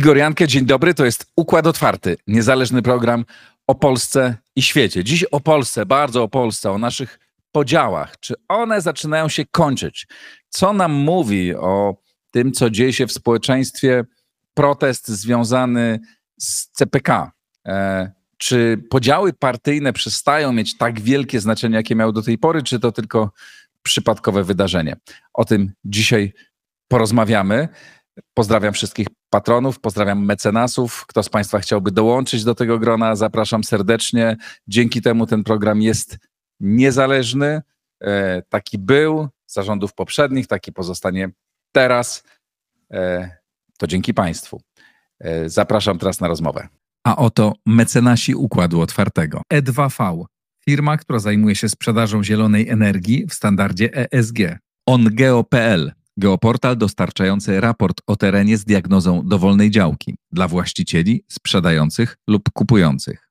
Igor Jankę, dzień dobry. To jest Układ Otwarty, niezależny program o Polsce i świecie. Dziś o Polsce, bardzo o Polsce, o naszych podziałach. Czy one zaczynają się kończyć? Co nam mówi o tym, co dzieje się w społeczeństwie protest związany z CPK? E, czy podziały partyjne przestają mieć tak wielkie znaczenie, jakie miały do tej pory, czy to tylko przypadkowe wydarzenie? O tym dzisiaj porozmawiamy. Pozdrawiam wszystkich patronów, pozdrawiam mecenasów. Kto z Państwa chciałby dołączyć do tego grona, zapraszam serdecznie. Dzięki temu ten program jest niezależny. E, taki był zarządów poprzednich, taki pozostanie teraz. E, to dzięki Państwu. E, zapraszam teraz na rozmowę. A oto mecenasi Układu Otwartego. E2V, firma, która zajmuje się sprzedażą zielonej energii w standardzie ESG. OnGeo.pl, Geoportal dostarczający raport o terenie z diagnozą dowolnej działki dla właścicieli, sprzedających lub kupujących.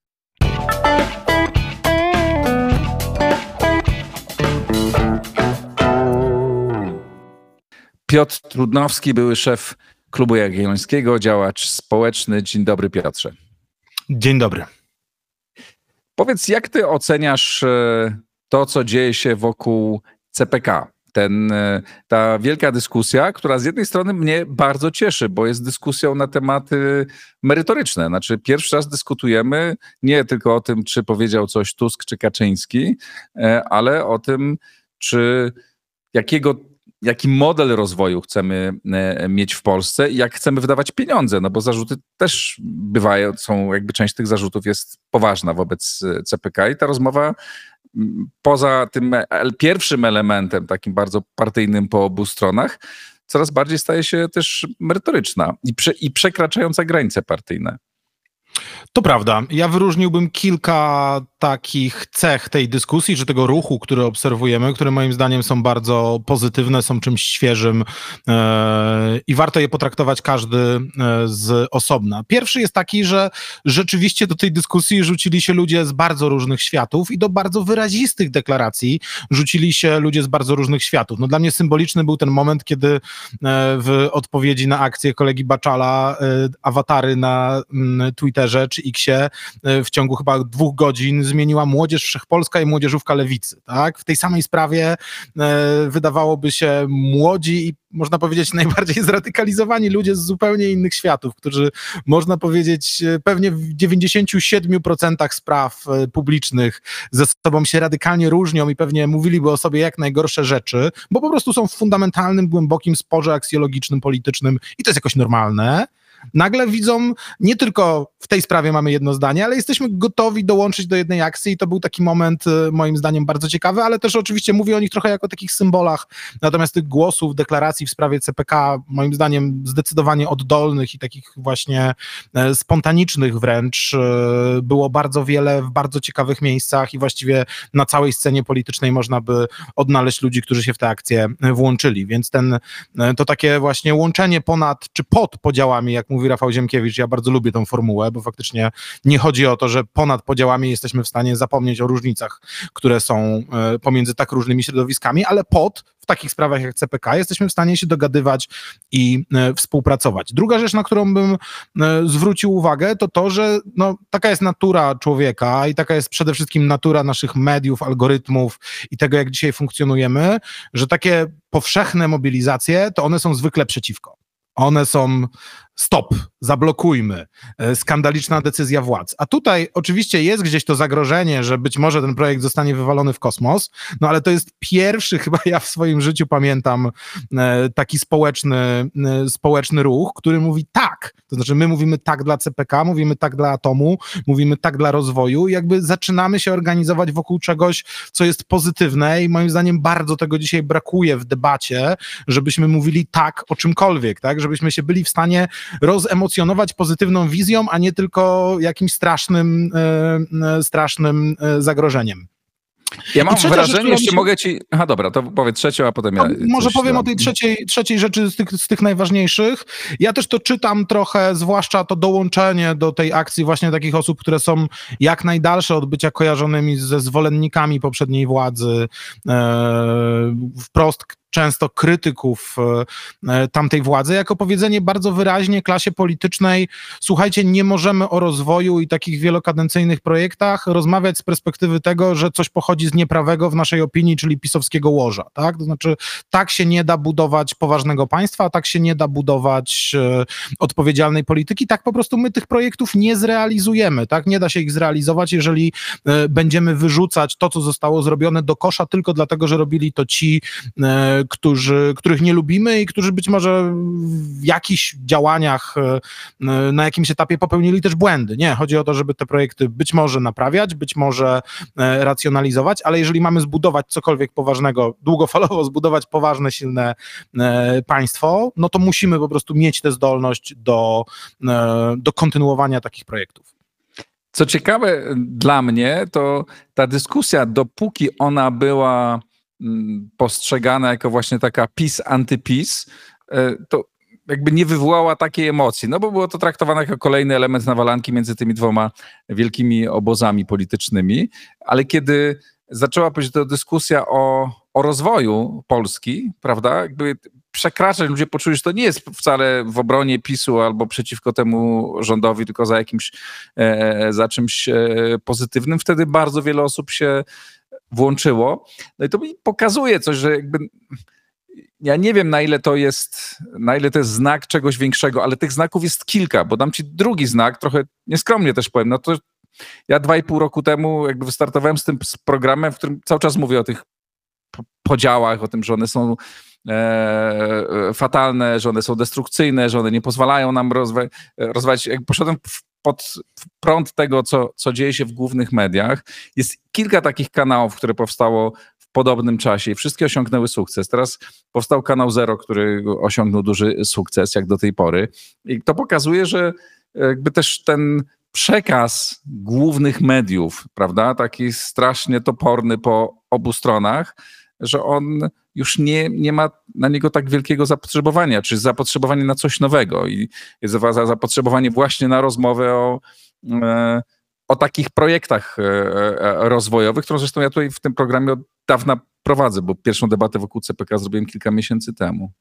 Piotr Trudnowski, były szef Klubu Jagiellońskiego, działacz społeczny. Dzień dobry, Piotrze. Dzień dobry. Powiedz, jak ty oceniasz e, to, co dzieje się wokół CPK? Ten, e, ta wielka dyskusja, która z jednej strony mnie bardzo cieszy, bo jest dyskusją na tematy merytoryczne. Znaczy, pierwszy raz dyskutujemy nie tylko o tym, czy powiedział coś Tusk czy Kaczyński, e, ale o tym, czy jakiego jaki model rozwoju chcemy e, mieć w Polsce i jak chcemy wydawać pieniądze, no bo zarzuty też bywają, są jakby część tych zarzutów jest poważna wobec CPK i ta rozmowa poza tym pierwszym elementem, takim bardzo partyjnym po obu stronach, coraz bardziej staje się też merytoryczna i, prze, i przekraczająca granice partyjne. To prawda. Ja wyróżniłbym kilka takich cech tej dyskusji, czy tego ruchu, który obserwujemy, które moim zdaniem są bardzo pozytywne, są czymś świeżym e, i warto je potraktować każdy e, z osobna. Pierwszy jest taki, że rzeczywiście do tej dyskusji rzucili się ludzie z bardzo różnych światów i do bardzo wyrazistych deklaracji rzucili się ludzie z bardzo różnych światów. No dla mnie symboliczny był ten moment, kiedy e, w odpowiedzi na akcję kolegi Baczala awatary na mm, Twitterze czy Xie w ciągu chyba dwóch godzin zmieniła Młodzież Wszechpolska i Młodzieżówka Lewicy. Tak? W tej samej sprawie e, wydawałoby się młodzi i można powiedzieć najbardziej zradykalizowani ludzie z zupełnie innych światów, którzy można powiedzieć e, pewnie w 97% spraw e, publicznych ze sobą się radykalnie różnią i pewnie mówiliby o sobie jak najgorsze rzeczy, bo po prostu są w fundamentalnym, głębokim sporze aksjologicznym, politycznym i to jest jakoś normalne nagle widzą, nie tylko w tej sprawie mamy jedno zdanie, ale jesteśmy gotowi dołączyć do jednej akcji i to był taki moment y, moim zdaniem bardzo ciekawy, ale też oczywiście mówię o nich trochę jako takich symbolach, natomiast tych głosów, deklaracji w sprawie CPK moim zdaniem zdecydowanie oddolnych i takich właśnie e, spontanicznych wręcz e, było bardzo wiele w bardzo ciekawych miejscach i właściwie na całej scenie politycznej można by odnaleźć ludzi, którzy się w tę akcję włączyli, więc ten, e, to takie właśnie łączenie ponad czy pod podziałami, jak mówi Rafał Ziemkiewicz, ja bardzo lubię tą formułę, bo faktycznie nie chodzi o to, że ponad podziałami jesteśmy w stanie zapomnieć o różnicach, które są e, pomiędzy tak różnymi środowiskami, ale pod w takich sprawach jak CPK jesteśmy w stanie się dogadywać i e, współpracować. Druga rzecz, na którą bym e, zwrócił uwagę, to to, że no, taka jest natura człowieka i taka jest przede wszystkim natura naszych mediów, algorytmów i tego, jak dzisiaj funkcjonujemy, że takie powszechne mobilizacje, to one są zwykle przeciwko. One są stop, zablokujmy, e, skandaliczna decyzja władz. A tutaj oczywiście jest gdzieś to zagrożenie, że być może ten projekt zostanie wywalony w kosmos, no ale to jest pierwszy, chyba ja w swoim życiu pamiętam, e, taki społeczny, e, społeczny ruch, który mówi tak, to znaczy my mówimy tak dla CPK, mówimy tak dla atomu, mówimy tak dla rozwoju i jakby zaczynamy się organizować wokół czegoś, co jest pozytywne i moim zdaniem bardzo tego dzisiaj brakuje w debacie, żebyśmy mówili tak o czymkolwiek, tak, żebyśmy się byli w stanie rozemocjonować pozytywną wizją, a nie tylko jakimś strasznym, e, e, strasznym e, zagrożeniem. Ja mam wrażenie, jeśli się... mogę ci... Aha, dobra, to powiedz trzecią, a potem ja... No, może powiem tam... o tej trzeciej, trzeciej rzeczy z tych, z tych najważniejszych. Ja też to czytam trochę, zwłaszcza to dołączenie do tej akcji właśnie takich osób, które są jak najdalsze od bycia kojarzonymi ze zwolennikami poprzedniej władzy, e, wprost często krytyków tamtej władzy, jako powiedzenie bardzo wyraźnie klasie politycznej: słuchajcie, nie możemy o rozwoju i takich wielokadencyjnych projektach rozmawiać z perspektywy tego, że coś pochodzi z nieprawego w naszej opinii, czyli pisowskiego łoża. Tak? To znaczy, tak się nie da budować poważnego państwa, tak się nie da budować e, odpowiedzialnej polityki, tak po prostu my tych projektów nie zrealizujemy. Tak? Nie da się ich zrealizować, jeżeli e, będziemy wyrzucać to, co zostało zrobione do kosza tylko dlatego, że robili to ci, e, którzy, których nie lubimy i którzy być może w jakichś działaniach na jakimś etapie popełnili też błędy. Nie, chodzi o to, żeby te projekty być może naprawiać, być może racjonalizować, ale jeżeli mamy zbudować cokolwiek poważnego, długofalowo zbudować poważne, silne państwo, no to musimy po prostu mieć tę zdolność do, do kontynuowania takich projektów. Co ciekawe dla mnie, to ta dyskusja, dopóki ona była postrzegana jako właśnie taka PiS, antypis, e, to jakby nie wywołała takiej emocji, no bo było to traktowane jako kolejny element nawalanki między tymi dwoma wielkimi obozami politycznymi, ale kiedy zaczęła być to dyskusja o, o rozwoju Polski, prawda, jakby przekraczać, ludzie poczuli, że to nie jest wcale w obronie PiSu albo przeciwko temu rządowi, tylko za jakimś, e, za czymś e, pozytywnym, wtedy bardzo wiele osób się włączyło. No i to mi pokazuje coś, że jakby ja nie wiem, na ile to jest, na ile to jest znak czegoś większego, ale tych znaków jest kilka, bo dam ci drugi znak, trochę nieskromnie też powiem, no to ja dwa i pół roku temu jakby wystartowałem z tym programem, w którym cały czas mówię o tych podziałach, o tym, że one są e, e fatalne, że one są destrukcyjne, że one nie pozwalają nam rozwa rozwijać. Jak poszedłem pod prąd tego, co, co dzieje się w głównych mediach. Jest kilka takich kanałów, które powstało w podobnym czasie i wszystkie osiągnęły sukces. Teraz powstał kanał Zero, który osiągnął duży sukces, jak do tej pory. I to pokazuje, że jakby też ten przekaz głównych mediów, prawda, taki strasznie toporny po obu stronach, że on już nie, nie ma na niego tak wielkiego zapotrzebowania, czy zapotrzebowanie na coś nowego i jest zapotrzebowanie właśnie na rozmowę o, e, o takich projektach e, e, rozwojowych, którą zresztą ja tutaj w tym programie od dawna prowadzę, bo pierwszą debatę wokół CPK zrobiłem kilka miesięcy temu.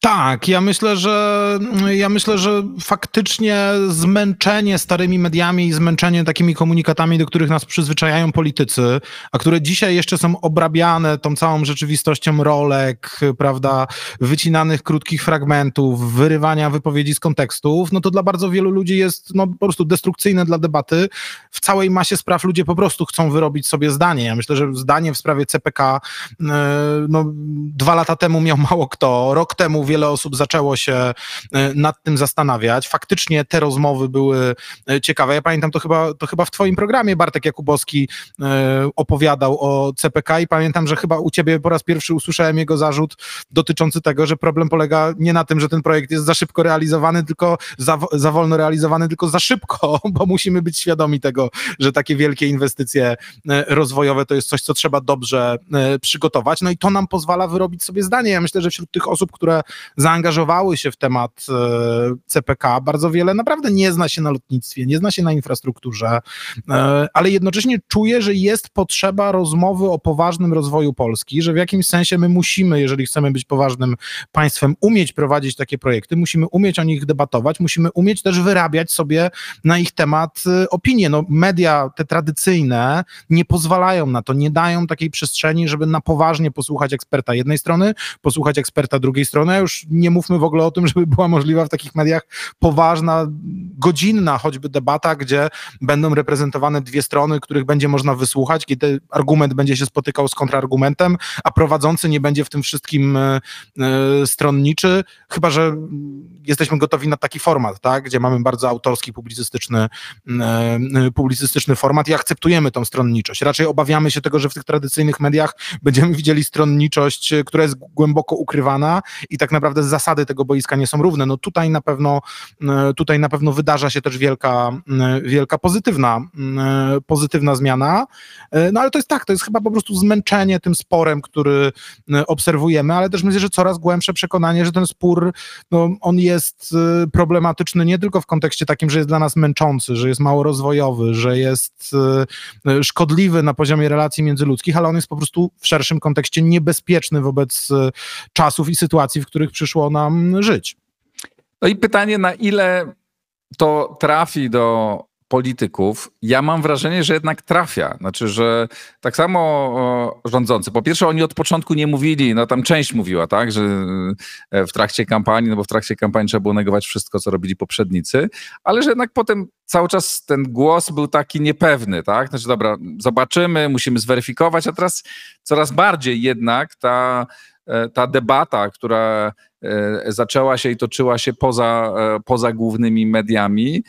Tak, ja myślę, że ja myślę, że faktycznie zmęczenie starymi mediami i zmęczenie takimi komunikatami, do których nas przyzwyczajają politycy, a które dzisiaj jeszcze są obrabiane tą całą rzeczywistością rolek, prawda, wycinanych krótkich fragmentów, wyrywania wypowiedzi z kontekstów, no to dla bardzo wielu ludzi jest no, po prostu destrukcyjne dla debaty. W całej masie spraw ludzie po prostu chcą wyrobić sobie zdanie. Ja myślę, że zdanie w sprawie CPK e, no, dwa lata temu miał mało kto, rok temu wiele osób zaczęło się e, nad tym zastanawiać. Faktycznie te rozmowy były e, ciekawe. Ja pamiętam to chyba, to chyba w twoim programie Bartek Jakubowski e, opowiadał o CPK i pamiętam, że chyba u ciebie po raz pierwszy usłyszałem jego zarzut dotyczący tego, że problem polega nie na tym, że ten projekt jest za szybko realizowany, tylko za, za wolno realizowany, tylko za szybko, bo musimy być świadomi tego, że takie wielkie inwestycje rozwojowe to jest coś, co trzeba dobrze przygotować. No i to nam pozwala wyrobić sobie zdanie. Ja myślę, że wśród tych osób, które zaangażowały się w temat e, CPK, bardzo wiele naprawdę nie zna się na lotnictwie, nie zna się na infrastrukturze, e, ale jednocześnie czuje, że jest potrzeba rozmowy o poważnym rozwoju Polski, że w jakimś sensie my musimy, jeżeli chcemy być poważnym państwem, umieć prowadzić takie projekty, musimy umieć o nich debatować, musimy umieć też wyrabiać sobie na ich temat e, opinie. No, media te tradycyjne nie pozwalają na to, nie dają takiej przestrzeni, żeby na poważnie posłuchać eksperta jednej strony, posłuchać eksperta drugiej strony, już nie mówmy w ogóle o tym, żeby była możliwa w takich mediach poważna, godzinna choćby debata, gdzie będą reprezentowane dwie strony, których będzie można wysłuchać, kiedy argument będzie się spotykał z kontrargumentem, a prowadzący nie będzie w tym wszystkim e, e, stronniczy, chyba że jesteśmy gotowi na taki format, tak, gdzie mamy bardzo autorski, publicystyczny, e, publicystyczny format i akceptujemy tą stronniczość. Raczej obawiamy się tego, że w tych tradycyjnych mediach będziemy widzieli stronniczość, która jest głęboko ukrywana i tak naprawdę zasady tego boiska nie są równe. No tutaj na pewno, tutaj na pewno wydarza się też wielka, wielka pozytywna, pozytywna zmiana. No ale to jest tak, to jest chyba po prostu zmęczenie tym sporem, który obserwujemy, ale też myślę, że coraz głębsze przekonanie, że ten spór, no, on jest problematyczny nie tylko w kontekście takim, że jest dla nas męczący, że jest mało rozwojowy, że jest e, szkodliwy na poziomie relacji międzyludzkich, ale on jest po prostu w szerszym kontekście niebezpieczny wobec e, czasów i sytuacji, w których przyszło nam żyć. No i pytanie, na ile to trafi do polityków, ja mam wrażenie, że jednak trafia. Znaczy, że tak samo rządzący. Po pierwsze, oni od początku nie mówili, no tam część mówiła, tak, że e, w trakcie kampanii, no bo w trakcie kampanii trzeba było negować wszystko, co robili poprzednicy, ale że jednak potem cały czas ten głos był taki niepewny, tak? Znaczy, dobra, zobaczymy, musimy zweryfikować, a teraz coraz bardziej jednak ta, ta debata, która e, zaczęła się i toczyła się poza, poza głównymi mediami,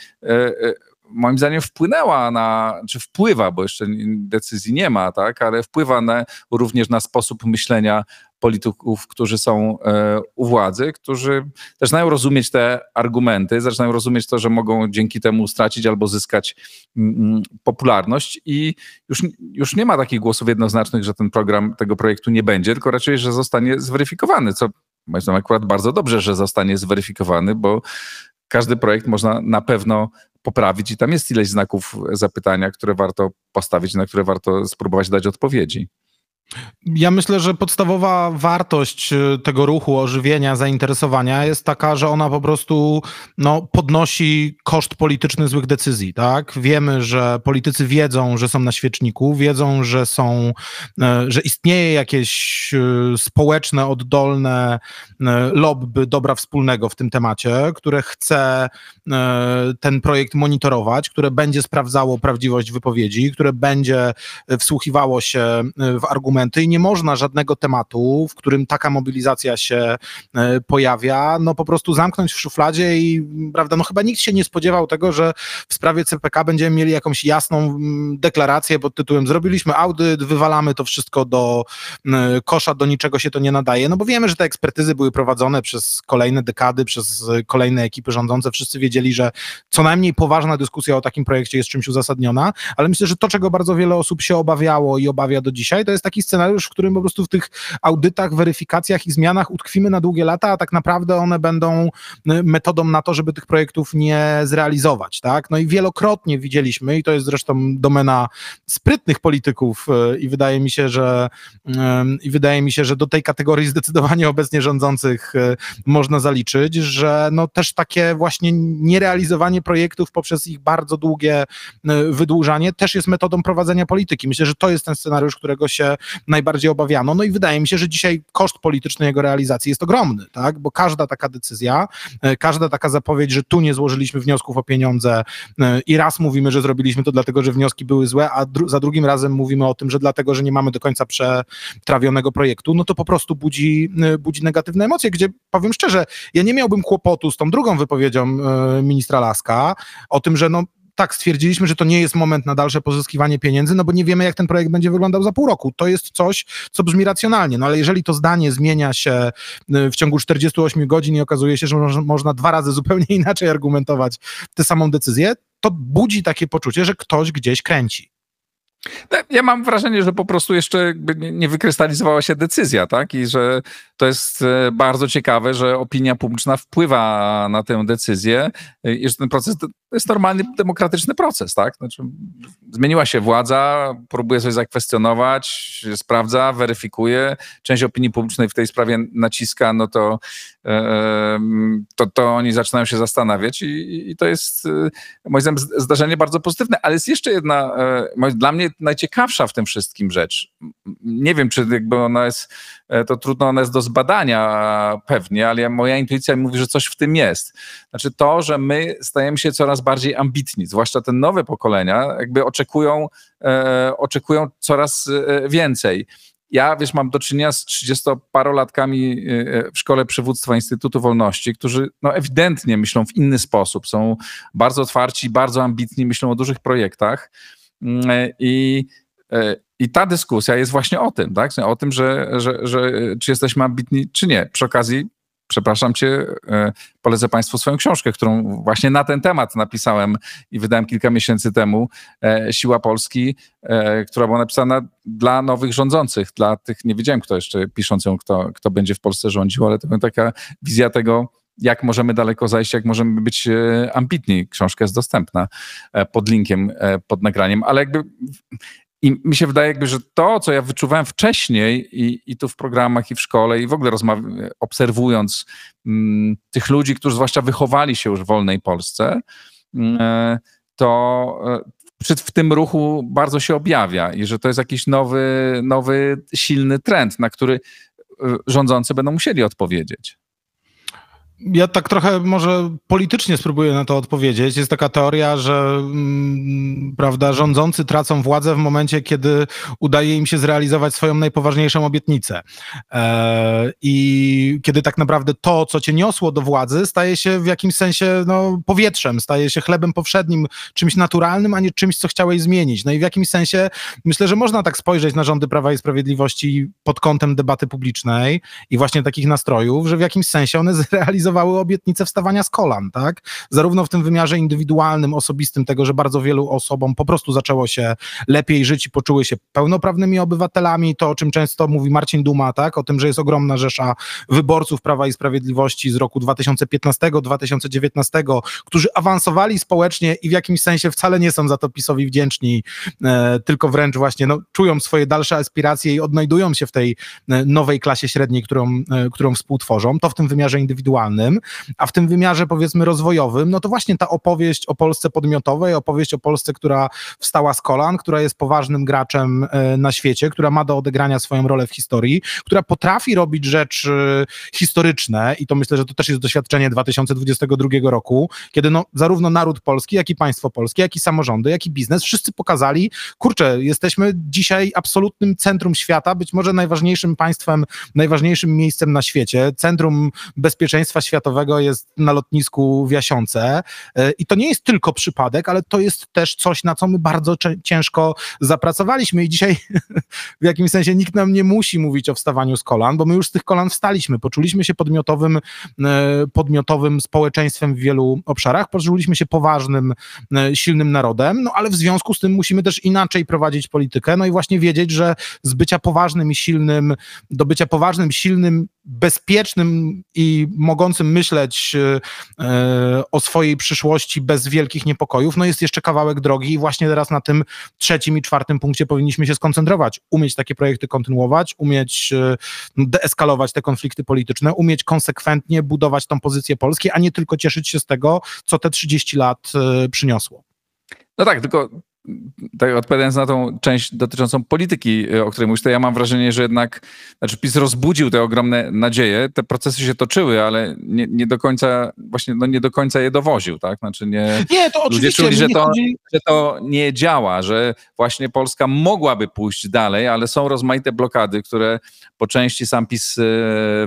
moim zdaniem wpłynęła na, czy wpływa, bo jeszcze decyzji nie ma, tak, ale wpływa na, również na sposób myślenia polityków, którzy są e, u władzy, którzy zaczynają rozumieć te argumenty, zaczynają rozumieć to, że mogą dzięki temu stracić albo zyskać mm, mm, popularność i już, już nie ma takich głosów jednoznacznych, że ten program tego projektu nie będzie, tylko raczej, że zostanie zweryfikowany, co moim akurat bardzo dobrze, że zostanie zweryfikowany, bo każdy projekt można na pewno poprawić i tam jest ileś znaków zapytania, które warto postawić, na które warto spróbować dać odpowiedzi. Ja myślę, że podstawowa wartość y, tego ruchu ożywienia, zainteresowania jest taka, że ona po prostu no, podnosi koszt polityczny złych decyzji. Tak? Wiemy, że politycy wiedzą, że są na świeczniku, wiedzą, że są, e, że istnieje jakieś y, społeczne, oddolne lobby dobra wspólnego w tym temacie, które chce ten projekt monitorować, które będzie sprawdzało prawdziwość wypowiedzi, które będzie wsłuchiwało się w argumenty i nie można żadnego tematu, w którym taka mobilizacja się e, pojawia, no po prostu zamknąć w szufladzie i prawda, no chyba nikt się nie spodziewał tego, że w sprawie CPK będziemy mieli jakąś jasną mm, deklarację pod tytułem zrobiliśmy audyt, wywalamy to wszystko do kosza, do niczego się to nie nadaje, no bo wiemy, że te ekspertyzy były prowadzone przez kolejne dekady, przez kolejne ekipy rządzące, wszyscy wiedzieli, że co najmniej poważna dyskusja o takim projekcie jest czymś uzasadniona, ale myślę, że to, czego bardzo wiele osób się obawiało i obawia do dzisiaj, to jest taki scenariusz, w którym po prostu w tych audytach, weryfikacjach i zmianach utkwimy na długie lata, a tak naprawdę one będą y, metodą na to, żeby tych projektów nie zrealizować, tak? No i wielokrotnie widzieliśmy, i to jest zresztą domena sprytnych polityków y, i wydaje mi się, że i wydaje mi się, że do tej kategorii zdecydowanie obecnie rządzących y, można zaliczyć, że no też takie właśnie nierealizowanie projektów poprzez ich bardzo długie wydłużanie też jest metodą prowadzenia polityki. Myślę, że to jest ten scenariusz, którego się najbardziej obawiano. No i wydaje mi się, że dzisiaj koszt polityczny jego realizacji jest ogromny, tak? bo każda taka decyzja, e, każda taka zapowiedź, że tu nie złożyliśmy wniosków o pieniądze e, i raz mówimy, że zrobiliśmy to dlatego, że wnioski były złe, a dru za drugim razem mówimy o tym, że dlatego, że nie mamy do końca przetrawionego projektu, no to po prostu budzi, e, budzi negatywne emocje, gdzie powiem szczerze, ja nie miałbym kłopotu z tą drugą wypowiedzią ministra Laska o tym, że no tak, stwierdziliśmy, że to nie jest moment na dalsze pozyskiwanie pieniędzy, no bo nie wiemy, jak ten projekt będzie wyglądał za pół roku. To jest coś, co brzmi racjonalnie, no ale jeżeli to zdanie zmienia się y, w ciągu 48 godzin i okazuje się, że można dwa razy zupełnie inaczej argumentować tę samą decyzję, to budzi takie poczucie, że ktoś gdzieś kręci. No, ja mam wrażenie, że po prostu jeszcze nie wykrystalizowała się decyzja, tak? I że to jest e, bardzo ciekawe, że opinia publiczna wpływa na tę decyzję i że ten proces to jest normalny, demokratyczny proces, tak? Znaczy, zmieniła się władza, próbuje coś zakwestionować, sprawdza, weryfikuje. Część opinii publicznej w tej sprawie naciska, no to, e, to, to oni zaczynają się zastanawiać i, i to jest e, moim zdaniem zdarzenie bardzo pozytywne. Ale jest jeszcze jedna, dla mnie najciekawsza w tym wszystkim rzecz. Nie wiem, czy jakby ona jest, to trudno ona jest do zbadania pewnie, ale moja intuicja mówi, że coś w tym jest. Znaczy to, że my stajemy się coraz bardziej ambitni, zwłaszcza te nowe pokolenia, jakby oczekują, e, oczekują coraz e, więcej. Ja, wiesz, mam do czynienia z 30-parolatkami e, w Szkole Przywództwa Instytutu Wolności, którzy no, ewidentnie myślą w inny sposób, są bardzo otwarci, bardzo ambitni, myślą o dużych projektach mm, i i ta dyskusja jest właśnie o tym, tak? o tym, że, że, że czy jesteśmy ambitni, czy nie. Przy okazji przepraszam cię, e, polecę Państwu swoją książkę, którą właśnie na ten temat napisałem i wydałem kilka miesięcy temu. E, Siła Polski, e, która była napisana dla nowych rządzących, dla tych, nie wiedziałem kto jeszcze pisząc ją, kto, kto będzie w Polsce rządził, ale to była taka wizja tego, jak możemy daleko zajść, jak możemy być ambitni. Książka jest dostępna pod linkiem, pod nagraniem, ale jakby i mi się wydaje, jakby, że to, co ja wyczuwałem wcześniej i, i tu w programach, i w szkole, i w ogóle obserwując mm, tych ludzi, którzy zwłaszcza wychowali się już w wolnej Polsce, mm, to e, w tym ruchu bardzo się objawia i że to jest jakiś nowy, nowy silny trend, na który e, rządzący będą musieli odpowiedzieć. Ja tak trochę może politycznie spróbuję na to odpowiedzieć. Jest taka teoria, że mm, prawda, rządzący tracą władzę w momencie, kiedy udaje im się zrealizować swoją najpoważniejszą obietnicę. E, I kiedy tak naprawdę to, co cię niosło do władzy, staje się w jakimś sensie no, powietrzem, staje się chlebem powszednim, czymś naturalnym, a nie czymś, co chciałeś zmienić. No i w jakimś sensie myślę, że można tak spojrzeć na rządy Prawa i Sprawiedliwości pod kątem debaty publicznej i właśnie takich nastrojów, że w jakimś sensie one zrealizowały realizowały obietnice wstawania z kolan, tak? Zarówno w tym wymiarze indywidualnym, osobistym, tego, że bardzo wielu osobom po prostu zaczęło się lepiej żyć i poczuły się pełnoprawnymi obywatelami, to o czym często mówi Marcin Duma, tak? O tym, że jest ogromna rzesza wyborców Prawa i Sprawiedliwości z roku 2015-2019, którzy awansowali społecznie i w jakimś sensie wcale nie są za to PiSowi wdzięczni, e, tylko wręcz właśnie no, czują swoje dalsze aspiracje i odnajdują się w tej e, nowej klasie średniej, którą, e, którą współtworzą. To w tym wymiarze indywidualnym a w tym wymiarze powiedzmy rozwojowym, no to właśnie ta opowieść o Polsce podmiotowej, opowieść o Polsce, która wstała z kolan, która jest poważnym graczem e, na świecie, która ma do odegrania swoją rolę w historii, która potrafi robić rzeczy historyczne i to myślę, że to też jest doświadczenie 2022 roku, kiedy no, zarówno naród polski, jak i państwo polskie, jak i samorządy, jak i biznes, wszyscy pokazali, kurczę, jesteśmy dzisiaj absolutnym centrum świata, być może najważniejszym państwem, najważniejszym miejscem na świecie, centrum bezpieczeństwa światowego jest na lotnisku w Jasiące. E, I to nie jest tylko przypadek, ale to jest też coś, na co my bardzo ciężko zapracowaliśmy. I dzisiaj w jakimś sensie nikt nam nie musi mówić o wstawaniu z kolan, bo my już z tych kolan wstaliśmy. Poczuliśmy się podmiotowym, e, podmiotowym społeczeństwem w wielu obszarach, poczuliśmy się poważnym, e, silnym narodem, no ale w związku z tym musimy też inaczej prowadzić politykę, no i właśnie wiedzieć, że z bycia poważnym i silnym, do bycia poważnym, silnym, bezpiecznym i mogącym myśleć e, o swojej przyszłości bez wielkich niepokojów, no jest jeszcze kawałek drogi i właśnie teraz na tym trzecim i czwartym punkcie powinniśmy się skoncentrować. Umieć takie projekty kontynuować, umieć e, deeskalować te konflikty polityczne, umieć konsekwentnie budować tą pozycję Polski, a nie tylko cieszyć się z tego, co te 30 lat przyniosło. No tak, tylko tak odpowiadając na tą część dotyczącą polityki, y, o której mówisz, to ja mam wrażenie, że jednak znaczy PiS rozbudził te ogromne nadzieje, te procesy się toczyły, ale nie, nie do końca właśnie no nie do końca je dowoził, tak? Znaczy nie, nie to oczywiście ludzie czuli, że to, chodzi... że to nie działa, że właśnie Polska mogłaby pójść dalej, ale są rozmaite blokady, które po części sam PiS y,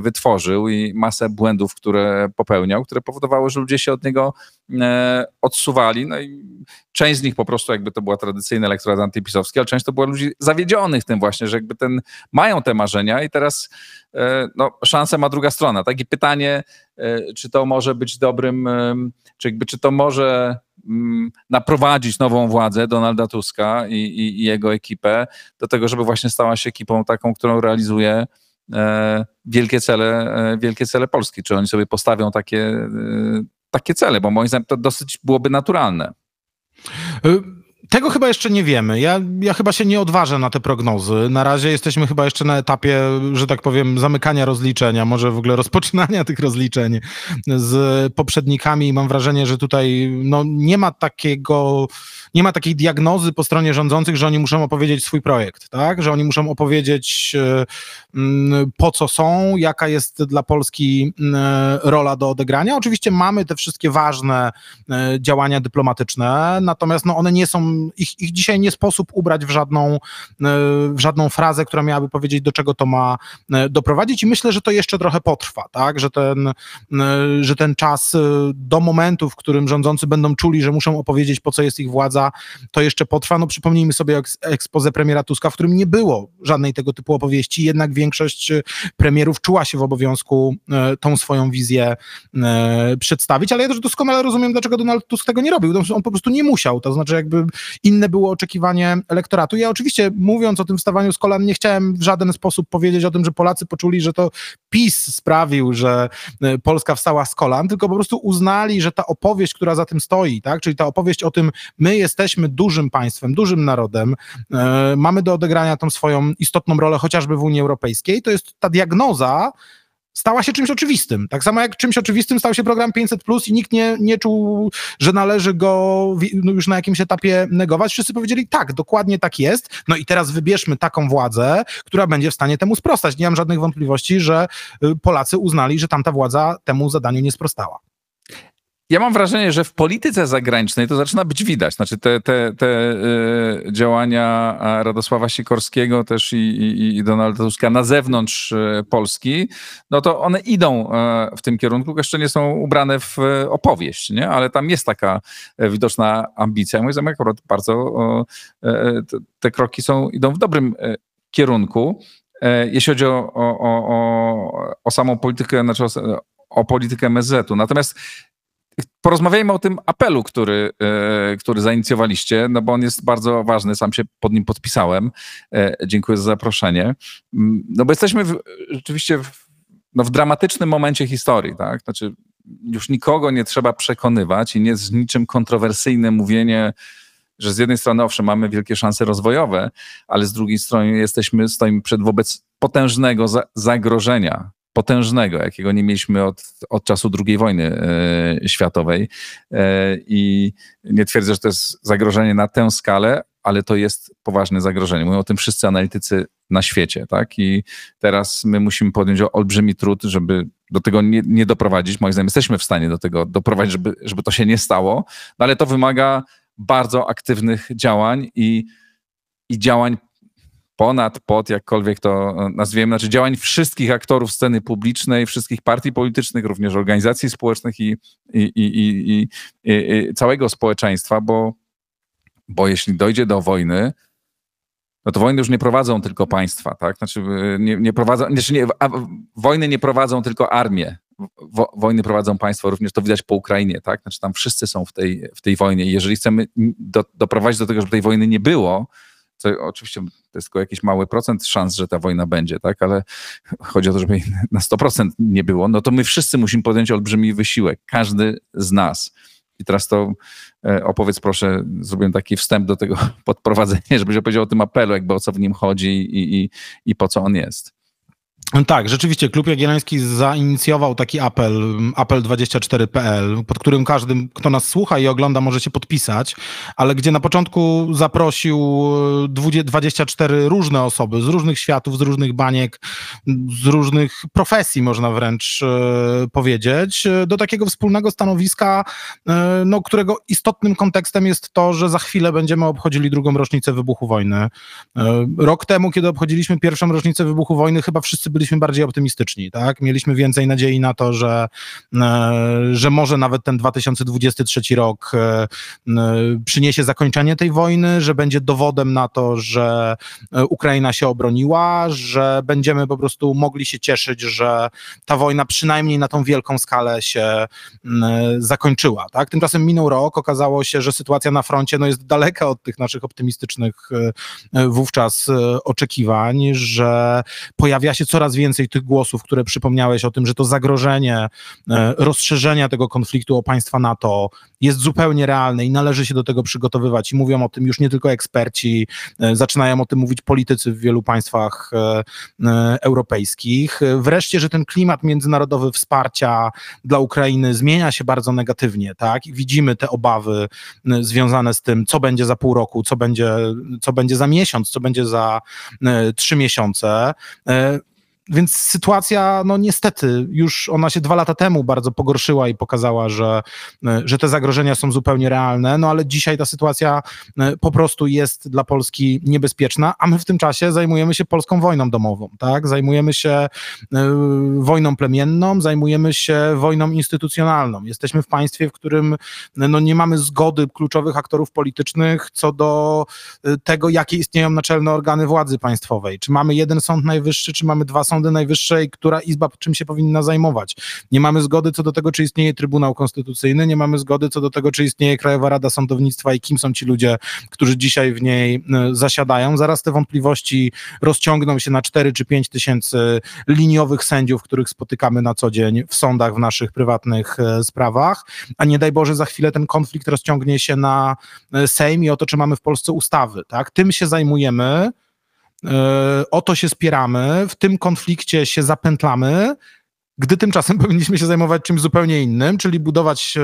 wytworzył i masę błędów, które popełniał, które powodowały, że ludzie się od niego e, odsuwali, no i część z nich po prostu jakby to była tradycyjna elektorat antypisowski, ale część to było ludzi zawiedzionych tym właśnie, że jakby ten, mają te marzenia i teraz e, no, szansę ma druga strona. Takie pytanie, e, czy to może być dobrym, e, czy jakby, czy to może mm, naprowadzić nową władzę Donalda Tuska i, i, i jego ekipę do tego, żeby właśnie stała się ekipą taką, którą realizuje wielkie cele, wielkie cele Polski. Czy oni sobie postawią takie, takie cele, bo moim zdaniem to dosyć byłoby naturalne. Tego chyba jeszcze nie wiemy. Ja, ja chyba się nie odważę na te prognozy. Na razie jesteśmy chyba jeszcze na etapie, że tak powiem, zamykania rozliczenia, może w ogóle rozpoczynania tych rozliczeń z poprzednikami. Mam wrażenie, że tutaj no, nie ma takiego nie ma takiej diagnozy po stronie rządzących, że oni muszą opowiedzieć swój projekt, tak? Że oni muszą opowiedzieć e, mm, po co są, jaka jest dla Polski mm, rola do odegrania. Oczywiście mamy te wszystkie ważne e, działania dyplomatyczne, natomiast no, one nie są ich, ich dzisiaj nie sposób ubrać w żadną, w żadną frazę, która miałaby powiedzieć, do czego to ma doprowadzić i myślę, że to jeszcze trochę potrwa, tak, że ten, że ten czas do momentu, w którym rządzący będą czuli, że muszą opowiedzieć, po co jest ich władza, to jeszcze potrwa. No przypomnijmy sobie ekspozę premiera Tuska, w którym nie było żadnej tego typu opowieści, jednak większość premierów czuła się w obowiązku tą swoją wizję przedstawić, ale ja też doskonale rozumiem, dlaczego Donald Tusk tego nie robił. On po prostu nie musiał, to znaczy jakby inne było oczekiwanie elektoratu. Ja oczywiście mówiąc o tym wstawaniu z kolan nie chciałem w żaden sposób powiedzieć o tym, że Polacy poczuli, że to PiS sprawił, że Polska wstała z kolan, tylko po prostu uznali, że ta opowieść, która za tym stoi, tak, czyli ta opowieść o tym, my jesteśmy dużym państwem, dużym narodem, e, mamy do odegrania tą swoją istotną rolę chociażby w Unii Europejskiej, to jest ta diagnoza, stała się czymś oczywistym. Tak samo jak czymś oczywistym stał się program 500 plus i nikt nie, nie czuł, że należy go no już na jakimś etapie negować. Wszyscy powiedzieli tak, dokładnie tak jest. No i teraz wybierzmy taką władzę, która będzie w stanie temu sprostać. Nie mam żadnych wątpliwości, że y, Polacy uznali, że tamta władza temu zadaniu nie sprostała ja mam wrażenie, że w polityce zagranicznej to zaczyna być widać. Znaczy te, te, te y, działania Radosława Sikorskiego też i, i, i Donalda Tuska na zewnątrz y, Polski, no to one idą y, w tym kierunku, jeszcze nie są ubrane w opowieść, nie? ale tam jest taka widoczna ambicja. Moim zdaniem akurat bardzo te kroki są, idą w dobrym kierunku. Jeśli chodzi o, o, o, o samą politykę, znaczy o, o politykę MSZ-u. Natomiast porozmawiajmy o tym apelu, który, e, który zainicjowaliście, no bo on jest bardzo ważny, sam się pod nim podpisałem. E, dziękuję za zaproszenie. Mm, no bo jesteśmy w, rzeczywiście w, no w dramatycznym momencie historii, tak? Znaczy już nikogo nie trzeba przekonywać i nie jest niczym kontrowersyjne mówienie, że z jednej strony owszem, mamy wielkie szanse rozwojowe, ale z drugiej strony jesteśmy, stoimy przed wobec potężnego za, zagrożenia potężnego, jakiego nie mieliśmy od, od czasu II wojny e, światowej. E, I nie twierdzę, że to jest zagrożenie na tę skalę, ale to jest poważne zagrożenie. Mówią o tym wszyscy analitycy na świecie, tak? I teraz my musimy podjąć olbrzymi trud, żeby do tego nie, nie doprowadzić. Moim zdaniem jesteśmy w stanie do tego doprowadzić, żeby, żeby to się nie stało, no ale to wymaga bardzo aktywnych działań i, i działań ponad, pod, jakkolwiek to nazwiemy, znaczy działań wszystkich aktorów sceny publicznej, wszystkich partii politycznych, również organizacji społecznych i, i, i, i całego społeczeństwa, bo, bo jeśli dojdzie do wojny, no to wojny już nie prowadzą tylko państwa, tak? Znaczy nie, nie prowadzą, znaczy nie, wojny nie prowadzą tylko armię, wo, wojny prowadzą państwo, również to widać po Ukrainie, tak? Znaczy tam wszyscy są w tej, w tej wojnie i jeżeli chcemy do, doprowadzić do tego, żeby tej wojny nie było, co oczywiście to jest tylko jakiś mały procent szans, że ta wojna będzie, tak, ale chodzi o to, żeby na 100% nie było, no to my wszyscy musimy podjąć olbrzymi wysiłek, każdy z nas. I teraz to e, opowiedz proszę, zrobiłem taki wstęp do tego podprowadzenia, żebyś opowiedział o tym apelu, jakby o co w nim chodzi i, i, i po co on jest. Tak, rzeczywiście Klub Jagielloński zainicjował taki apel, apel24.pl, pod którym każdy, kto nas słucha i ogląda, może się podpisać, ale gdzie na początku zaprosił 24 różne osoby z różnych światów, z różnych baniek, z różnych profesji, można wręcz e, powiedzieć, do takiego wspólnego stanowiska, e, no, którego istotnym kontekstem jest to, że za chwilę będziemy obchodzili drugą rocznicę wybuchu wojny. E, rok temu, kiedy obchodziliśmy pierwszą rocznicę wybuchu wojny, chyba wszyscy byli byliśmy bardziej optymistyczni, tak? Mieliśmy więcej nadziei na to, że, e, że może nawet ten 2023 rok e, przyniesie zakończenie tej wojny, że będzie dowodem na to, że e, Ukraina się obroniła, że będziemy po prostu mogli się cieszyć, że ta wojna przynajmniej na tą wielką skalę się zakończyła, tak? Tymczasem minął rok, okazało się, że sytuacja na froncie no, jest daleka od tych naszych optymistycznych wówczas oczekiwań, że pojawia się coraz coraz więcej tych głosów, które przypomniałeś o tym, że to zagrożenie e, rozszerzenia tego konfliktu o państwa NATO jest zupełnie realne i należy się do tego przygotowywać. I mówią o tym już nie tylko eksperci, e, zaczynają o tym mówić politycy w wielu państwach e, europejskich. Wreszcie, że ten klimat międzynarodowy wsparcia dla Ukrainy zmienia się bardzo negatywnie, tak? I widzimy te obawy związane z tym, co będzie za pół roku, co będzie, co będzie za miesiąc, co będzie za trzy miesiące. Więc sytuacja, no niestety, już ona się dwa lata temu bardzo pogorszyła i pokazała, że, że te zagrożenia są zupełnie realne, no ale dzisiaj ta sytuacja po prostu jest dla Polski niebezpieczna, a my w tym czasie zajmujemy się polską wojną domową, tak? Zajmujemy się wojną plemienną, zajmujemy się wojną instytucjonalną. Jesteśmy w państwie, w którym no, nie mamy zgody kluczowych aktorów politycznych co do tego, jakie istnieją naczelne organy władzy państwowej. Czy mamy jeden sąd najwyższy, czy mamy dwa sądy najwyższe i która izba czym się powinna zajmować. Nie mamy zgody co do tego, czy istnieje Trybunał Konstytucyjny, nie mamy zgody co do tego, czy istnieje Krajowa Rada Sądownictwa i kim są ci ludzie, którzy dzisiaj w niej e, zasiadają. Zaraz te wątpliwości rozciągną się na 4 czy 5 tysięcy liniowych sędziów, których spotykamy na co dzień w sądach w naszych prywatnych e, sprawach, a nie daj Boże za chwilę ten konflikt rozciągnie się na e, Sejm i o to, czy mamy w Polsce ustawy. Tak? Tym się zajmujemy, o to się spieramy, w tym konflikcie się zapętlamy, gdy tymczasem powinniśmy się zajmować czymś zupełnie innym, czyli budować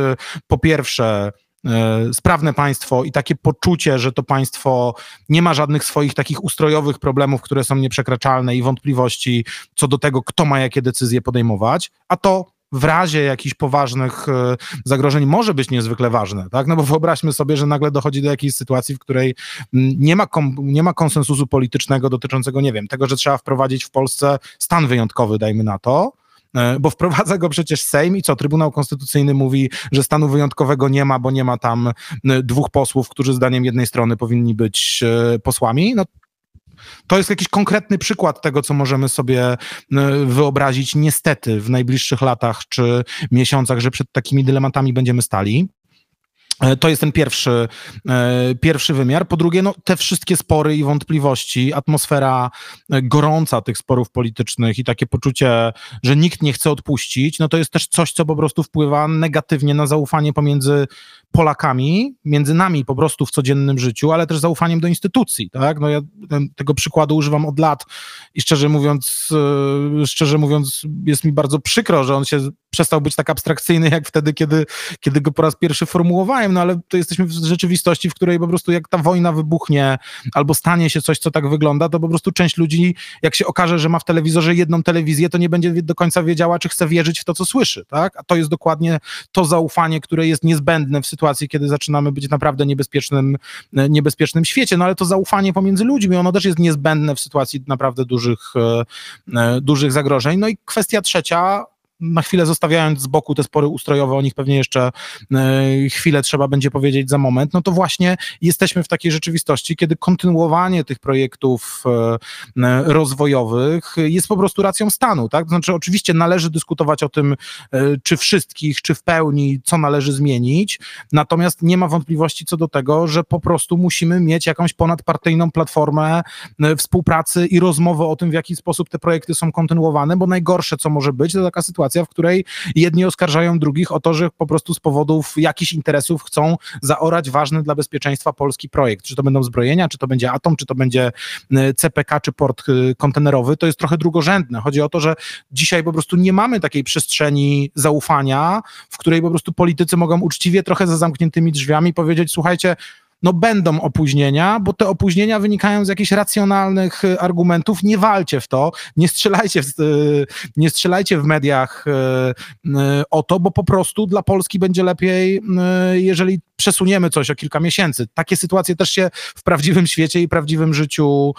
po pierwsze E, sprawne państwo i takie poczucie, że to państwo nie ma żadnych swoich takich ustrojowych problemów, które są nieprzekraczalne i wątpliwości co do tego, kto ma jakie decyzje podejmować, a to w razie jakichś poważnych e, zagrożeń może być niezwykle ważne, tak? No bo wyobraźmy sobie, że nagle dochodzi do jakiejś sytuacji, w której nie ma, nie ma konsensusu politycznego dotyczącego, nie wiem, tego, że trzeba wprowadzić w Polsce stan wyjątkowy, dajmy na to, E, bo wprowadza go przecież Sejm i co? Trybunał Konstytucyjny mówi, że stanu wyjątkowego nie ma, bo nie ma tam dwóch posłów, którzy zdaniem jednej strony powinni być e, posłami. No, to jest jakiś konkretny przykład tego, co możemy sobie wyobrazić niestety w najbliższych latach czy miesiącach, że przed takimi dylematami będziemy stali. E, to jest ten pierwszy, e, pierwszy wymiar. Po drugie, no, te wszystkie spory i wątpliwości, atmosfera e, gorąca tych sporów politycznych i takie poczucie, że nikt nie chce odpuścić, no to jest też coś, co po prostu wpływa negatywnie na zaufanie pomiędzy Polakami, między nami po prostu w codziennym życiu, ale też zaufaniem do instytucji. Tak? No ja tego przykładu używam od lat i szczerze mówiąc, szczerze mówiąc, jest mi bardzo przykro, że on się przestał być tak abstrakcyjny, jak wtedy, kiedy, kiedy go po raz pierwszy formułowałem, no ale to jesteśmy w rzeczywistości, w której po prostu jak ta wojna wybuchnie albo stanie się coś, co tak wygląda, to po prostu część ludzi, jak się okaże, że ma w telewizorze jedną telewizję, to nie będzie do końca wiedziała, czy chce wierzyć w to, co słyszy, tak? A to jest dokładnie to zaufanie, które jest niezbędne w sytuacji, kiedy zaczynamy być naprawdę niebezpiecznym, niebezpiecznym świecie, no ale to zaufanie pomiędzy ludźmi, ono też jest niezbędne w sytuacji naprawdę dużych, e, e, dużych zagrożeń. No i kwestia trzecia, na chwilę zostawiając z boku te spory ustrojowe, o nich pewnie jeszcze e, chwilę trzeba będzie powiedzieć za moment, no to właśnie jesteśmy w takiej rzeczywistości, kiedy kontynuowanie tych projektów e, rozwojowych jest po prostu racją stanu, tak? Znaczy oczywiście należy dyskutować o tym, e, czy wszystkich, czy w pełni, co należy zmienić, natomiast nie ma wątpliwości co do tego, że po prostu musimy mieć jakąś ponadpartyjną platformę współpracy i rozmowy o tym, w jaki sposób te projekty są kontynuowane, bo najgorsze, co może być, to taka sytuacja, sytuacja, w której jedni oskarżają drugich o to, że po prostu z powodów jakichś interesów chcą zaorać ważny dla bezpieczeństwa polski projekt. Czy to będą zbrojenia, czy to będzie atom, czy to będzie e, CPK, czy port e, kontenerowy, to jest trochę drugorzędne. Chodzi o to, że dzisiaj po prostu nie mamy takiej przestrzeni zaufania, w której po prostu politycy mogą uczciwie trochę za zamkniętymi drzwiami powiedzieć, słuchajcie, no będą opóźnienia, bo te opóźnienia wynikają z jakichś racjonalnych y, argumentów. Nie walcie w to, nie strzelajcie w, y, nie strzelajcie w mediach y, o to, bo po prostu dla Polski będzie lepiej, jeżeli przesuniemy coś o kilka miesięcy. Takie sytuacje też się w prawdziwym świecie i prawdziwym życiu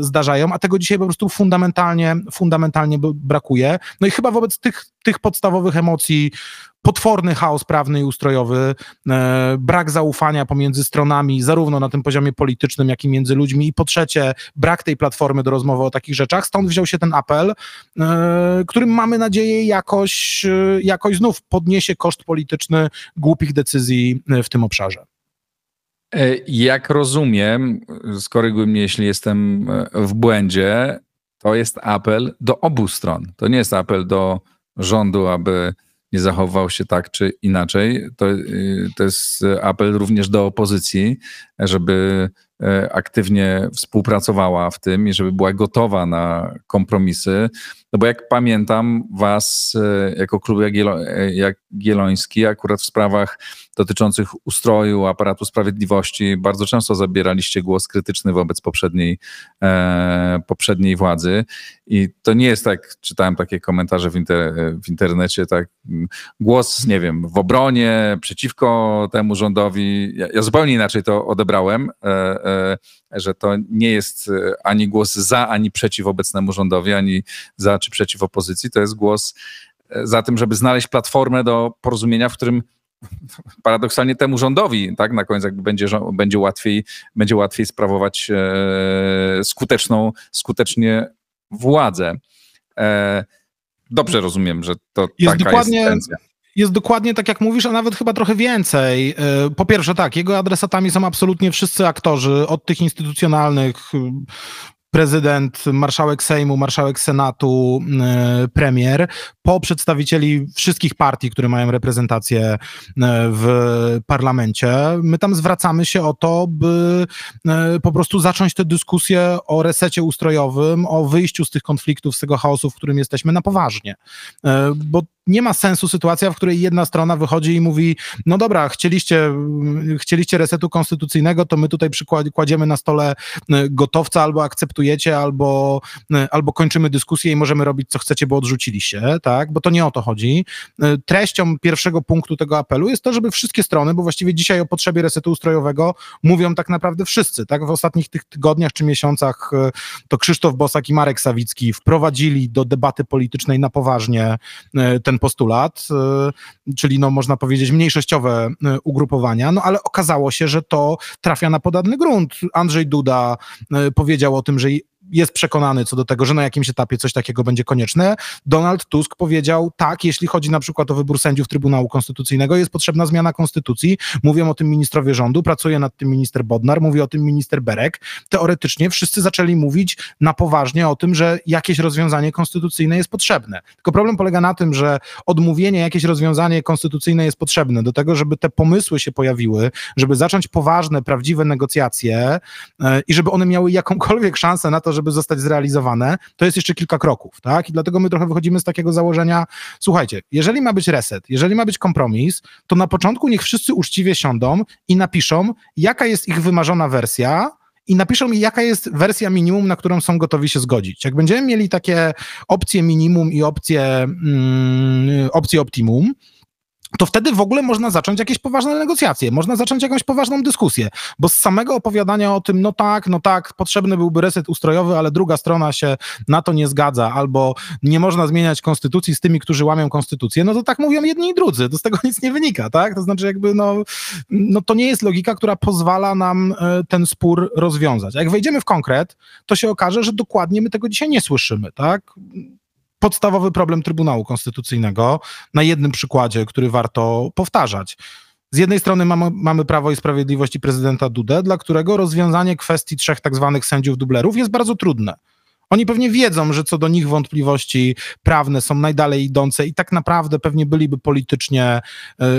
zdarzają, a tego dzisiaj po prostu fundamentalnie, fundamentalnie brakuje. No i chyba wobec tych, tych podstawowych emocji potworny chaos prawny i ustrojowy, e, brak zaufania pomiędzy stronami, zarówno na tym poziomie politycznym, jak i między ludźmi, i po trzecie, brak tej platformy do rozmowy o takich rzeczach. Stąd wziął się ten apel, e, którym mamy nadzieję jakoś, e, jakoś znów podniesie koszt polityczny głupich decyzji w tym obszarze. Jak rozumiem, skoryguj mnie, jeśli jestem w błędzie, to jest apel do obu stron. To nie jest apel do rządu, aby nie zachował się tak czy inaczej. To, y, to jest apel również do opozycji, żeby aktywnie współpracowała w tym i żeby była gotowa na kompromisy. No bo jak pamiętam, was jako klub Jagielloński akurat w sprawach dotyczących ustroju aparatu sprawiedliwości bardzo często zabieraliście głos krytyczny wobec poprzedniej, e, poprzedniej władzy. I to nie jest tak, czytałem takie komentarze w, inter, w internecie, tak, głos, nie wiem, w obronie, przeciwko temu rządowi. Ja, ja zupełnie inaczej to odebrałem, e, e, że to nie jest ani głos za, ani przeciw obecnemu rządowi, ani za czy przeciw opozycji. To jest głos e, za tym, żeby znaleźć platformę do porozumienia, w którym paradoksalnie temu rządowi, tak, na koniec jakby będzie, będzie, łatwiej, będzie łatwiej sprawować e, skuteczną, skutecznie władzę. E, dobrze rozumiem, że to jest taka dokładnie, jest intencja. Jest dokładnie tak, jak mówisz, a nawet chyba trochę więcej. E, po pierwsze, tak, jego adresatami są absolutnie wszyscy aktorzy, od tych instytucjonalnych, prezydent, marszałek Sejmu, marszałek Senatu, e, premier, po przedstawicieli wszystkich partii, które mają reprezentację e, w parlamencie. My tam zwracamy się o to, by e, po prostu zacząć tę dyskusję o resecie ustrojowym, o wyjściu z tych konfliktów, z tego chaosu, w którym jesteśmy na poważnie. Bo nie ma sensu sytuacja, w której jedna strona wychodzi i mówi, no dobra, chcieliście, chcieliście resetu konstytucyjnego, to my tutaj kładziemy na stole e, gotowca, albo akceptujecie, albo, e, albo kończymy dyskusję i możemy robić co chcecie, bo odrzuciliście, tak? Bo to nie o to chodzi. E, treścią pierwszego punktu tego apelu jest to, żeby wszystkie strony, bo właściwie dzisiaj o potrzebie resetu ustrojowego mówią tak naprawdę wszyscy, tak? W ostatnich tych tygodniach czy miesiącach to Krzysztof Bosak i Marek Sawicki wprowadzili do debaty politycznej na poważnie ten postulat, y, czyli no można powiedzieć mniejszościowe y, ugrupowania, no ale okazało się, że to trafia na podatny grunt. Andrzej Duda y, powiedział o tym, że jest przekonany co do tego, że na jakimś etapie coś takiego będzie konieczne. Donald Tusk powiedział tak, jeśli chodzi na przykład o wybór sędziów Trybunału Konstytucyjnego, jest potrzebna zmiana konstytucji. Mówią o tym ministrowie rządu, pracuje nad tym minister Bodnar, mówi o tym minister Berek. Teoretycznie wszyscy zaczęli mówić na poważnie o tym, że jakieś rozwiązanie konstytucyjne jest potrzebne. Tylko problem polega na tym, że odmówienie, jakieś rozwiązanie konstytucyjne jest potrzebne do tego, żeby te pomysły się pojawiły, żeby zacząć poważne, prawdziwe negocjacje yy, i żeby one miały jakąkolwiek szansę na to, żeby zostać zrealizowane, to jest jeszcze kilka kroków, tak? I dlatego my trochę wychodzimy z takiego założenia, słuchajcie, jeżeli ma być reset, jeżeli ma być kompromis, to na początku niech wszyscy uczciwie siądą i napiszą, jaka jest ich wymarzona wersja, i napiszą mi, jaka jest wersja minimum, na którą są gotowi się zgodzić. Jak będziemy mieli takie opcje minimum i opcje, mm, opcje optimum, to wtedy w ogóle można zacząć jakieś poważne negocjacje, można zacząć jakąś poważną dyskusję, bo z samego opowiadania o tym, no tak, no tak, potrzebny byłby reset ustrojowy, ale druga strona się na to nie zgadza, albo nie można zmieniać konstytucji z tymi, którzy łamią konstytucję, no to tak mówią jedni i drudzy, to z tego nic nie wynika, tak? To znaczy jakby, no, no to nie jest logika, która pozwala nam e, ten spór rozwiązać. A jak wejdziemy w konkret, to się okaże, że dokładnie my tego dzisiaj nie słyszymy, tak? Podstawowy problem Trybunału Konstytucyjnego na jednym przykładzie, który warto powtarzać. Z jednej strony mamy, mamy Prawo i Sprawiedliwość i prezydenta Dudę, dla którego rozwiązanie kwestii trzech tak zwanych sędziów dublerów jest bardzo trudne. Oni pewnie wiedzą, że co do nich wątpliwości prawne są najdalej idące i tak naprawdę pewnie byliby politycznie e,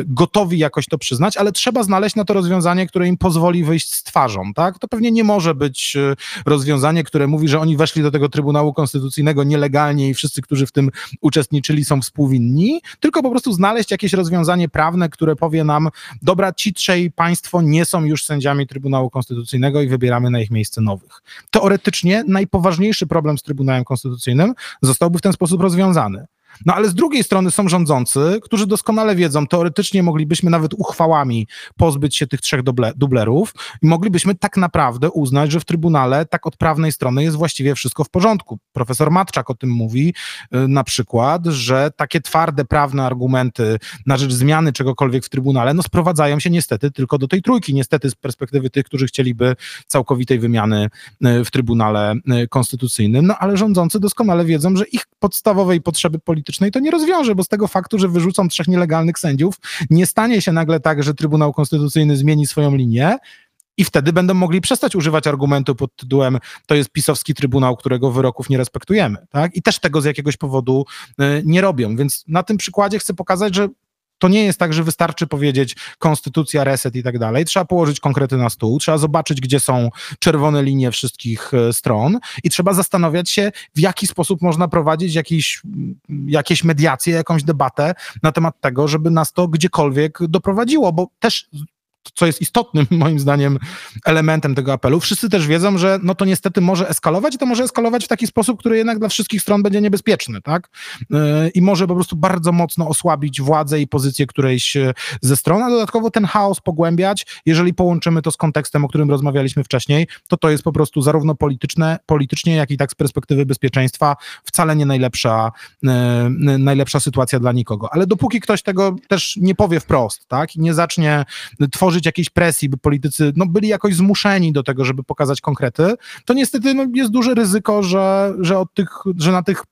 gotowi jakoś to przyznać, ale trzeba znaleźć na to rozwiązanie, które im pozwoli wyjść z twarzą, tak? To pewnie nie może być e, rozwiązanie, które mówi, że oni weszli do tego Trybunału Konstytucyjnego nielegalnie i wszyscy, którzy w tym uczestniczyli są współwinni, tylko po prostu znaleźć jakieś rozwiązanie prawne, które powie nam, dobra, ci trzej państwo nie są już sędziami Trybunału Konstytucyjnego i wybieramy na ich miejsce nowych. Teoretycznie najpoważniejszy problem problem z Trybunałem Konstytucyjnym, zostałby w ten sposób rozwiązany. No ale z drugiej strony są rządzący, którzy doskonale wiedzą, teoretycznie moglibyśmy nawet uchwałami pozbyć się tych trzech duble, dublerów i moglibyśmy tak naprawdę uznać, że w Trybunale tak od prawnej strony jest właściwie wszystko w porządku. Profesor Matczak o tym mówi y, na przykład, że takie twarde prawne argumenty na rzecz zmiany czegokolwiek w Trybunale no sprowadzają się niestety tylko do tej trójki, niestety z perspektywy tych, którzy chcieliby całkowitej wymiany y, w Trybunale y, Konstytucyjnym, no ale rządzący doskonale wiedzą, że ich podstawowej potrzeby politycznej politycznej to nie rozwiąże, bo z tego faktu, że wyrzucą trzech nielegalnych sędziów, nie stanie się nagle tak, że Trybunał Konstytucyjny zmieni swoją linię, i wtedy będą mogli przestać używać argumentu pod tytułem to jest pisowski trybunał, którego wyroków nie respektujemy. Tak? I też tego z jakiegoś powodu y, nie robią. Więc na tym przykładzie chcę pokazać, że To nie jest tak, że wystarczy powiedzieć konstytucja, reset i tak dalej. Trzeba położyć konkrety na stół, trzeba zobaczyć, gdzie są czerwone linie wszystkich e, stron i trzeba zastanawiać się, w jaki sposób można prowadzić jakieś, jakieś mediacje, jakąś debatę na temat tego, żeby nas to gdziekolwiek doprowadziło, bo też co jest istotnym moim zdaniem elementem tego apelu. Wszyscy też wiedzą, że no to niestety może eskalować i to może eskalować w taki sposób, który jednak dla wszystkich stron będzie niebezpieczny, tak? Yy, I może po prostu bardzo mocno osłabić władzę i pozycję którejś e, ze stron, a dodatkowo ten chaos pogłębiać, jeżeli połączymy to z kontekstem, o którym rozmawialiśmy wcześniej, to to jest po prostu zarówno polityczne, politycznie, jak i tak z perspektywy bezpieczeństwa wcale nie najlepsza, yy, najlepsza sytuacja dla nikogo. Ale dopóki ktoś tego też nie powie wprost, tak? I nie zacznie tworzyć tworzyć jakiejś presji, by politycy no, byli jakoś zmuszeni do tego, żeby pokazać konkrety, to niestety no, jest duże ryzyko, że, że, od tych, że na tych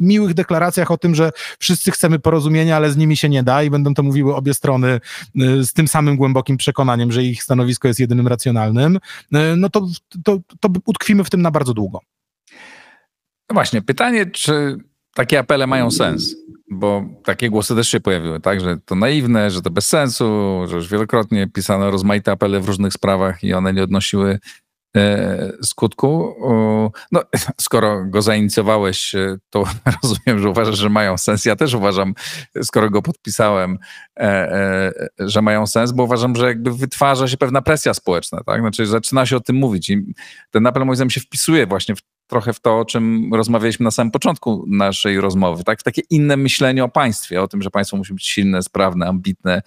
miłych deklaracjach o tym, że wszyscy chcemy porozumienia, ale z nimi się nie da i będą to mówiły obie strony y, z tym samym głębokim przekonaniem, że ich stanowisko jest jedynym racjonalnym, y, no to, to, to utkwimy w tym na bardzo długo. No właśnie, pytanie, czy takie apele mają sens? Bo takie głosy też się pojawiły, tak, że to naiwne, że to bez sensu, że już wielokrotnie pisano rozmaite apele w różnych sprawach i one nie odnosiły e, skutku. No, skoro go zainicjowałeś, e, to rozumiem, że uważasz, że mają sens. Ja też uważam, skoro go podpisałem, e, że mają sens, bo uważam, że jakby wytwarza się pewna presja społeczna, tak? Znaczy zaczyna się o tym mówić i ten apel moim zdaniem się wpisuje właśnie w trochę w to, o czym rozmawialiśmy na samym początku naszej rozmowy, tak? W takie inne myślenie o państwie, o tym, że państwo musi być silne, sprawne, ambitne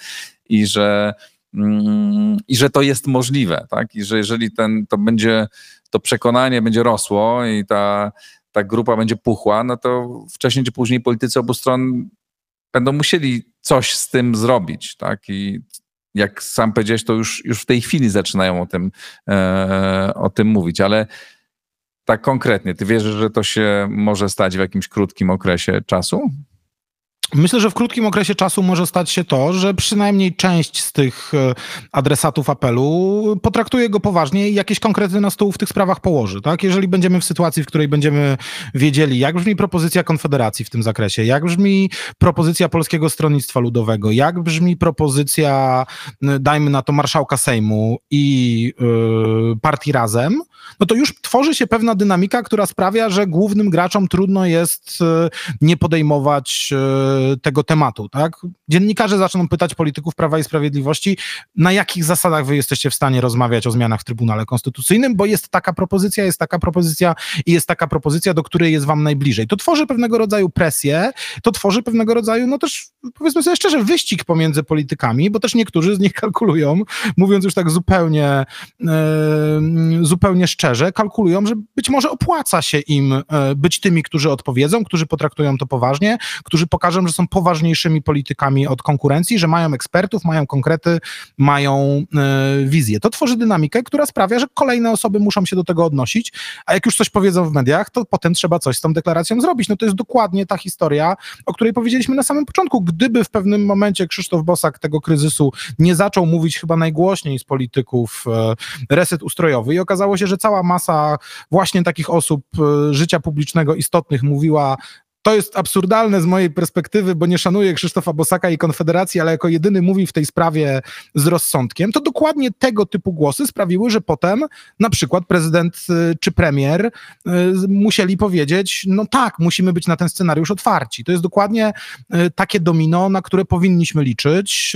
i że, mm, i że to jest możliwe, tak? I że jeżeli ten, to będzie, to przekonanie będzie rosło i ta, ta grupa będzie puchła, no to wcześniej czy później politycy obu stron będą musieli coś z tym zrobić, tak? I jak sam powiedziałeś, to już, już w tej chwili zaczynają o tym, e, o tym mówić, ale tak konkretnie, ty wierzysz, że to się może stać w jakimś krótkim okresie czasu? Myślę, że w krótkim okresie czasu może stać się to, że przynajmniej część z tych e, adresatów apelu potraktuje go poważnie i jakieś konkrety na stół w tych sprawach położy. Tak? Jeżeli będziemy w sytuacji, w której będziemy wiedzieli, jak brzmi propozycja Konfederacji w tym zakresie, jak brzmi propozycja Polskiego Stronnictwa Ludowego, jak brzmi propozycja, dajmy na to, marszałka Sejmu i yy, partii Razem, no to już tworzy się pewna dynamika, która sprawia, że głównym graczom trudno jest yy, nie podejmować yy, tego tematu, tak? Dziennikarze zaczną pytać polityków Prawa i Sprawiedliwości, na jakich zasadach wy jesteście w stanie rozmawiać o zmianach w Trybunale Konstytucyjnym, bo jest taka propozycja, jest taka propozycja i jest taka propozycja, do której jest wam najbliżej. To tworzy pewnego rodzaju presję, to tworzy pewnego rodzaju, no też powiedzmy sobie szczerze, wyścig pomiędzy politykami, bo też niektórzy z nich kalkulują, mówiąc już tak zupełnie, zupełnie szczerze, kalkulują, że być może opłaca się im e, być tymi, którzy odpowiedzą, którzy potraktują to poważnie, którzy pokażą, że są poważniejszymi politykami od konkurencji, że mają ekspertów, mają konkrety, mają y, wizję. To tworzy dynamikę, która sprawia, że kolejne osoby muszą się do tego odnosić, a jak już coś powiedzą w mediach, to potem trzeba coś z tą deklaracją zrobić. No to jest dokładnie ta historia, o której powiedzieliśmy na samym początku. Gdyby w pewnym momencie Krzysztof Bosak tego kryzysu nie zaczął mówić chyba najgłośniej z polityków y, reset ustrojowy i okazało się, że cała masa właśnie takich osób y, życia publicznego istotnych mówiła to jest absurdalne z mojej perspektywy, bo nie szanuję Krzysztofa Bosaka i Konfederacji, ale jako jedyny mówi w tej sprawie z rozsądkiem, to dokładnie tego typu głosy sprawiły, że potem na przykład prezydent y, czy premier y, musieli powiedzieć, no tak, musimy być na ten scenariusz otwarci. To jest dokładnie y, takie domino, na które powinniśmy liczyć,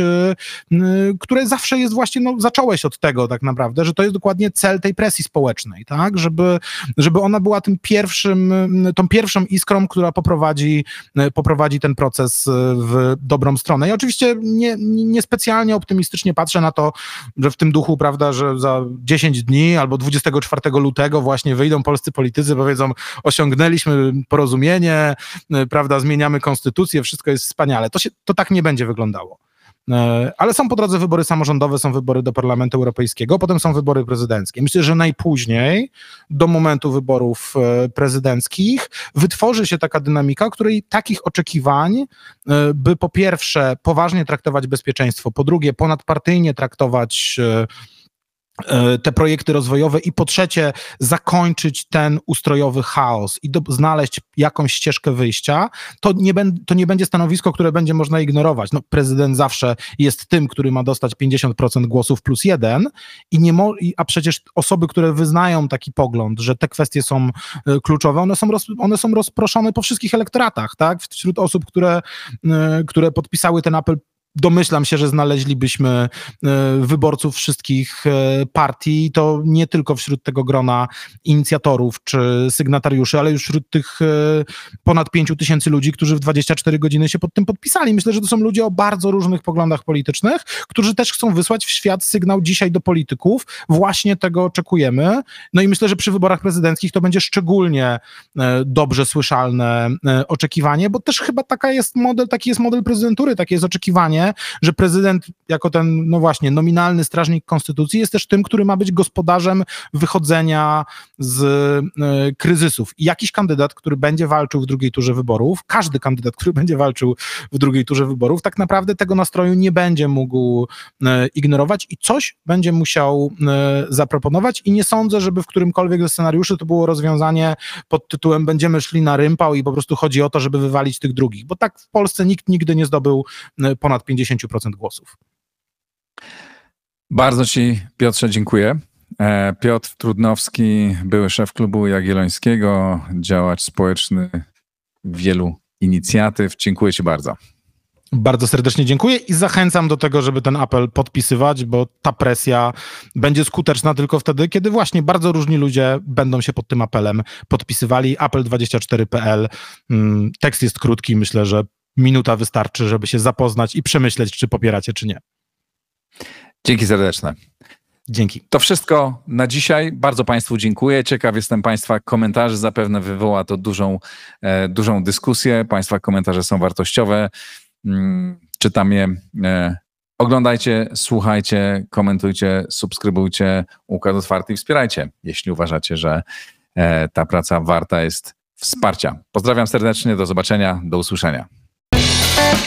które zawsze jest właśnie, no zacząłeś od tego tak naprawdę, że to jest dokładnie cel tej presji społecznej, tak, żeby, żeby ona była tym pierwszym, tą pierwszą iskrą, która poprowadzi poprowadzi, e, poprowadzi ten proces e, w dobrą stronę. I oczywiście nie, niespecjalnie optymistycznie patrzę na to, że w tym duchu, prawda, że za 10 dni albo 24 lutego właśnie wyjdą polscy politycy, powiedzą, osiągnęliśmy porozumienie, e, prawda, zmieniamy konstytucję, wszystko jest wspaniale. To, się, to tak nie będzie wyglądało. E, ale są po drodze wybory samorządowe, są wybory do Parlamentu Europejskiego, potem są wybory prezydenckie. Myślę, że najpóźniej do momentu wyborów e, prezydenckich wytworzy się taka dynamika, której takich oczekiwań, e, by po pierwsze poważnie traktować bezpieczeństwo, po drugie ponadpartyjnie traktować te projekty rozwojowe i po trzecie zakończyć ten ustrojowy chaos i do, znaleźć jakąś ścieżkę wyjścia, to nie, ben, to nie będzie stanowisko, które będzie można ignorować. No, prezydent zawsze jest tym, który ma dostać 50% głosów plus jeden, i nie mo- a przecież osoby, które wyznają taki pogląd, że te kwestie są e, kluczowe, one są, roz, one są rozproszone po wszystkich elektoratach, tak? Wśród osób, które, e, które podpisały ten apel domyślam się, że znaleźlibyśmy e, wyborców wszystkich e, partii, to nie tylko wśród tego grona inicjatorów czy sygnatariuszy, ale już wśród tych e, ponad 5 tysięcy ludzi, którzy w 24 godziny się pod tym podpisali. Myślę, że to są ludzie o bardzo różnych poglądach politycznych, którzy też chcą wysłać w świat sygnał dzisiaj do polityków. Właśnie tego oczekujemy. No i myślę, że przy wyborach prezydenckich to będzie szczególnie dobrze słyszalne oczekiwanie, bo też chyba taka jest model, taki jest model prezydentury, takie jest oczekiwanie, że prezydent jako ten, no właśnie, nominalny strażnik konstytucji jest też tym, który ma być gospodarzem wychodzenia z y, kryzysów. I jakiś kandydat, który będzie walczył w drugiej turze wyborów, każdy kandydat, który będzie walczył w drugiej turze wyborów, tak naprawdę tego nastroju nie będzie mógł y, ignorować i coś będzie musiał y, zaproponować i nie sądzę, żeby w którymkolwiek ze scenariuszy to było rozwiązanie pod tytułem będziemy szli na rympał i po prostu chodzi o to, żeby wywalić tych drugich, bo tak w Polsce nikt nigdy nie zdobył ponad 50 50% głosów. Bardzo Ci, Piotrze, dziękuję. E, Piotr Trudnowski, były szef klubu Jagiellońskiego, działacz społeczny wielu inicjatyw. Dziękuję Ci bardzo. Bardzo serdecznie dziękuję i zachęcam do tego, żeby ten apel podpisywać, bo ta presja będzie skuteczna tylko wtedy, kiedy właśnie bardzo różni ludzie będą się pod tym apelem podpisywali. Apel24.pl. Mm, tekst jest krótki, myślę, że minuta wystarczy, żeby się zapoznać i przemyśleć, czy popieracie, czy nie. Dzięki serdeczne. Dzięki. To wszystko na dzisiaj. Bardzo Państwu dziękuję. Ciekaw jestem Państwa komentarzy. Zapewne wywoła to dużą, e, dużą dyskusję. Państwa komentarze są wartościowe. Mm, czytam je. E, oglądajcie, słuchajcie, komentujcie, subskrybujcie Układ Otwarty i wspierajcie, jeśli uważacie, że e, ta praca warta jest wsparcia. Pozdrawiam serdecznie, do zobaczenia, do usłyszenia. Thank you.